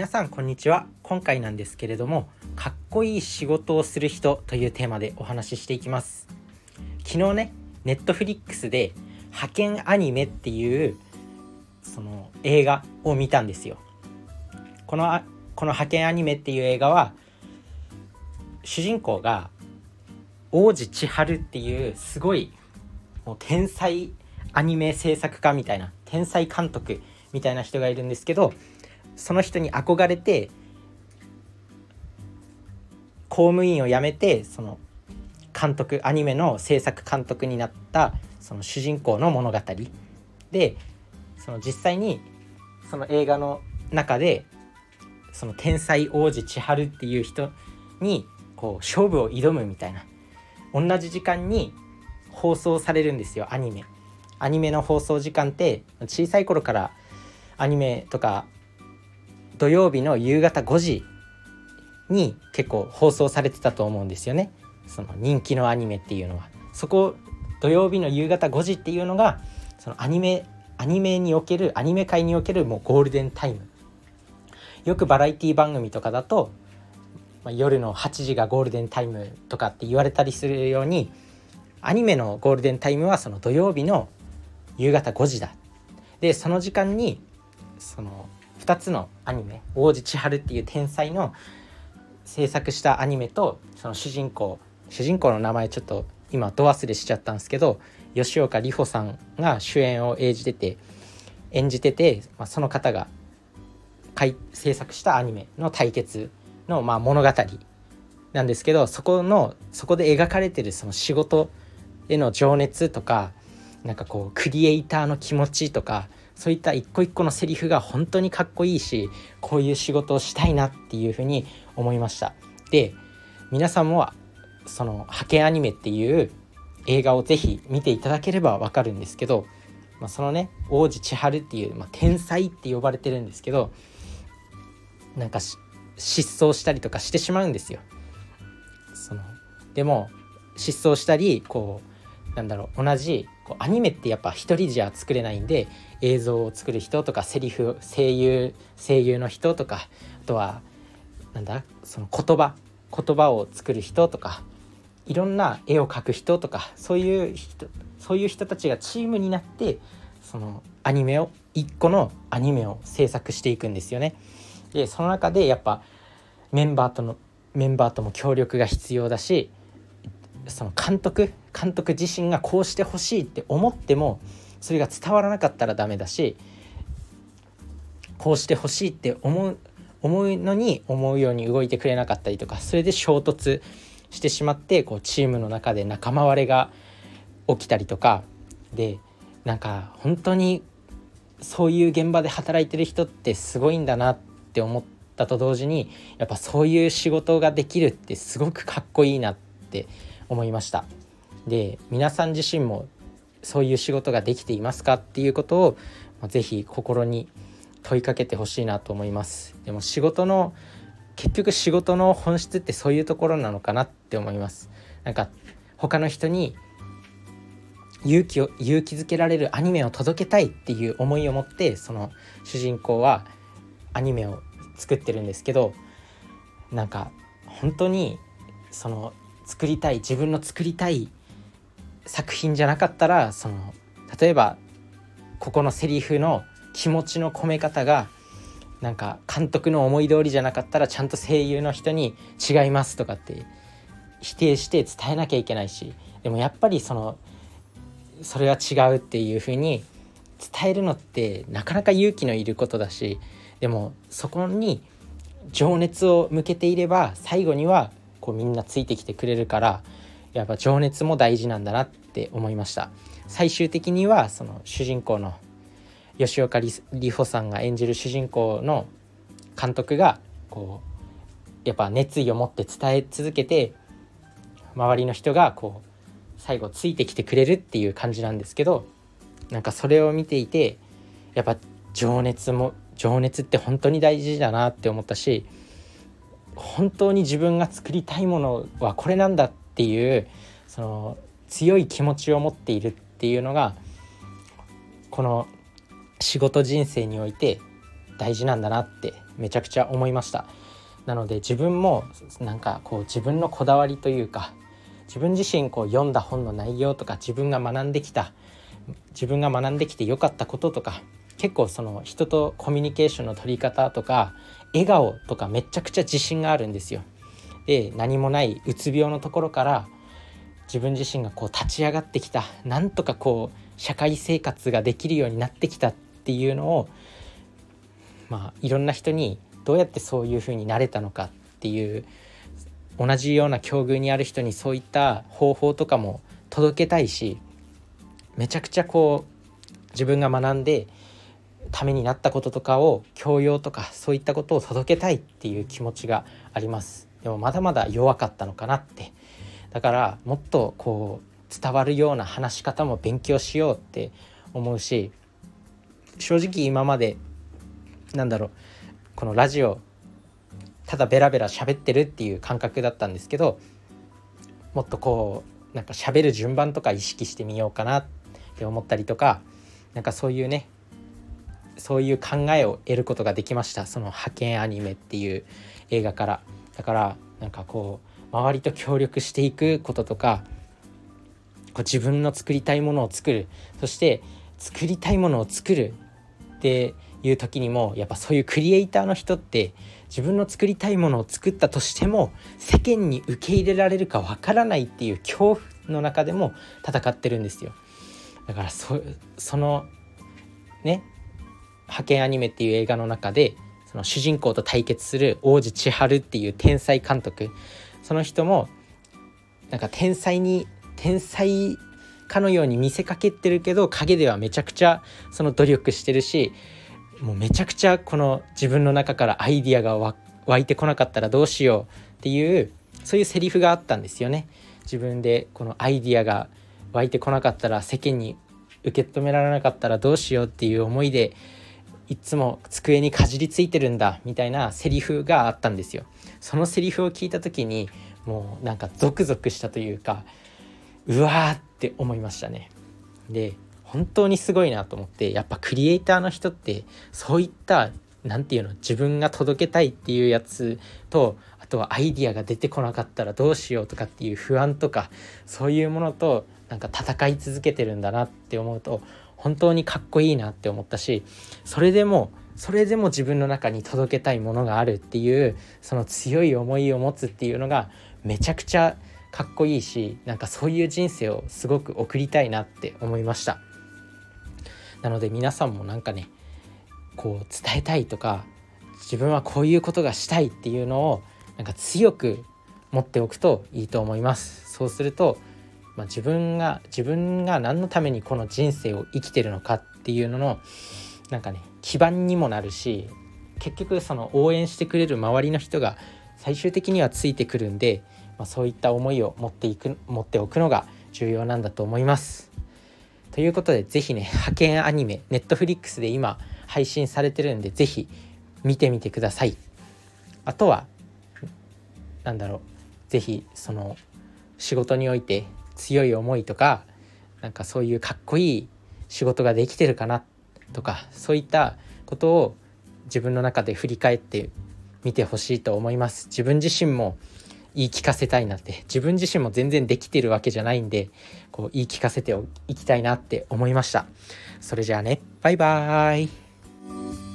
皆さんこんにちは。今回なんですけれどもかっこいい仕事をする人というテーマでお話ししていきます。昨日ねネットフリックスで派遣アニメっていうその映画を見たんですよ。このこの派遣アニメっていう映画は主人公が王子千春っていうすごいもう天才アニメ制作家みたいな天才監督みたいな人がいるんですけどその人に憧れて公務員を辞めてその監督アニメの制作監督になったその主人公の物語でその実際にその映画の中でその天才王子千春っていう人にこう勝負を挑むみたいな同じ時間に放送されるんですよアニメ。アニメの放送時間って小さい頃からアニメとか土曜日の夕方5時に結構放送されてたと思うんですよね。その人気のアニメっていうのは。そこ土曜日の夕方5時っていうのがそのアニメアニメにおけるアニメ界におけるもうゴールデンタイム。よくバラエティ番組とかだと、まあ、夜の8時がゴールデンタイムとかって言われたりするようにアニメのゴールデンタイムはその土曜日の夕方5時だ。でその時間にその2つのアニメ王子千春っていう天才の制作したアニメとその主人公主人公の名前ちょっと今ど忘れしちゃったんですけど吉岡里帆さんが主演を演じてて演じてて、まあ、その方が制作したアニメの対決のまあ物語なんですけどそこのそこで描かれてるその仕事への情熱とかなんかこうクリエイターの気持ちとかそういった一個一個のセリフが本当にかっこいいしこういう仕事をしたいなっていうふうに思いましたで皆さんもその派遣アニメっていう映画をぜひ見ていただければわかるんですけど、まあ、そのね王子千春っていう、まあ、天才って呼ばれてるんですけどなんか失踪したりとかしてしまうんですよ。そのでも失踪したりこうなんだろう同じアニメってやっぱ一人じゃ作れないんで映像を作る人とかセリフ声優声優の人とかあとはなんだその言葉言葉を作る人とかいろんな絵を描く人とかそういう人そういう人たちがチームになってそのアニメを1個のアニメを制作していくんですよね。でその中でやっぱメンバーとのメンバーとも協力が必要だしその監督監督自身がこうしてほしいって思ってもそれが伝わらなかったらダメだしこうしてほしいって思う思うのに思うように動いてくれなかったりとかそれで衝突してしまってこうチームの中で仲間割れが起きたりとかでなんか本当にそういう現場で働いてる人ってすごいんだなって思ったと同時にやっぱそういう仕事ができるってすごくかっこいいなってって思いました。で皆さん自身もそういう仕事ができていますかっていうことを是非心に問いかけてほしいなと思いますでも仕事の結局仕事の本質ってそういうところなのかなって思いますなんか他の人に勇気を勇気づけられるアニメを届けたいっていう思いを持ってその主人公はアニメを作ってるんですけどなんか本当にその作りたい自分の作りたい作品じゃなかったらその例えばここのセリフの気持ちの込め方がなんか監督の思い通りじゃなかったらちゃんと声優の人に「違います」とかって否定して伝えなきゃいけないしでもやっぱりそのそれは違うっていうふうに伝えるのってなかなか勇気のいることだしでもそこに情熱を向けていれば最後にはこうみんなついてきてくれるからやっぱ情熱も大事なんだなって思いました。最終的にはその主人公の吉岡里帆さんが演じる主人公の監督がこうやっぱ熱意を持って伝え続けて周りの人がこう最後ついてきてくれるっていう感じなんですけどなんかそれを見ていてやっぱ情熱も情熱って本当に大事だなって思ったし本当に自分が作りたいものはこれなんだっていうその強い気持ちを持っているっていうのがこの仕事人生において大事なんだなってめちゃくちゃ思いました。なので自分もなんかこう自分のこだわりというか自分自身こう読んだ本の内容とか自分が学んできた自分が学んできてよかったこととか結構その人とコミュニケーションの取り方とか笑顔とかめちゃくちゃ自信があるんですよ。で何もないうつ病のところから自分自身がこう立ち上がってきたなんとかこう社会生活ができるようになってきたっていうのをまあいろんな人にどうやってそういうふうになれたのかっていう同じような境遇にある人にそういった方法とかも届けたいしめちゃくちゃこう自分が学んでためになったこととかを教養とかそういったことを届けたいっていう気持ちがあります。でもまだまだ弱かったのかなって。だからもっとこう伝わるような話し方も勉強しようって思うし正直今までなんだろうこのラジオただベラベラ喋ってるっていう感覚だったんですけどもっとこうなんか喋る順番とか意識してみようかなって思ったりとかなんかそういうねそういう考えを得ることができました。その派遣アニメっていう映画から。だからなんかこう周りと協力していくこととかこう自分の作りたいものを作る。そして作りたいものを作るっていう時にもやっぱそういうクリエイターの人って自分の作りたいものを作ったとしても世間に受け入れられるかわからないっていう恐怖の中でも戦ってるんですよ。だからそそのね派遣アニメっていう映画の中でその主人公と対決する王子千春っていう天才監督その人もなんか天才に天才かのように見せかけてるけど陰ではめちゃくちゃその努力してるしもうめちゃくちゃこの自分の中からアイディアが湧いてこなかったらどうしようっていうそういうセリフがあったんですよね。自分でこのアイディアが湧いてこなかったら世間に受け止められなかったらどうしようっていう思いでいつも机にかじりついてるんだみたいなセリフがあったんですよ。そのセリフを聞いた時にもうなんかゾクゾクしたというかうわーって思いましたね。で本当にすごいなと思ってやっぱクリエイターの人ってそういった何て言うの自分が届けたいっていうやつとあとはアイディアが出てこなかったらどうしようとかっていう不安とかそういうものとなんか戦い続けてるんだなって思うと本当にかっこいいなって思ったしそれでもそれでも自分の中に届けたいものがあるっていうその強い思いを持つっていうのがめちゃくちゃかっこいいしなんかそういう人生をすごく送りたいなって思いました。なので皆さんもなんかねこう伝えたいとか自分はこういうことがしたいっていうのをなんか強く持っておくといいと思います。そうするとまあ、自分が自分が何のためにこの人生を生きてるのかっていうののなんかね基盤にもなるし結局その応援してくれる周りの人が最終的にはついてくるんで、まあ、そういった思いを持っていく持っておくのが重要なんだと思います。ということで是非ね派遣アニメネットフリックスで今配信されてるんで是非見てみてください。あとは何だろう是非その仕事において強い思いとかなんかそういうかっこいい仕事ができてるかなとかそういったことを自分の中で振り返ってみてほしいと思います。自分自身も言い聞かせたいなって自分自身も全然できてるわけじゃないんでこう言い聞かせていきたいなって思いました。それじゃあね。バイバーイ。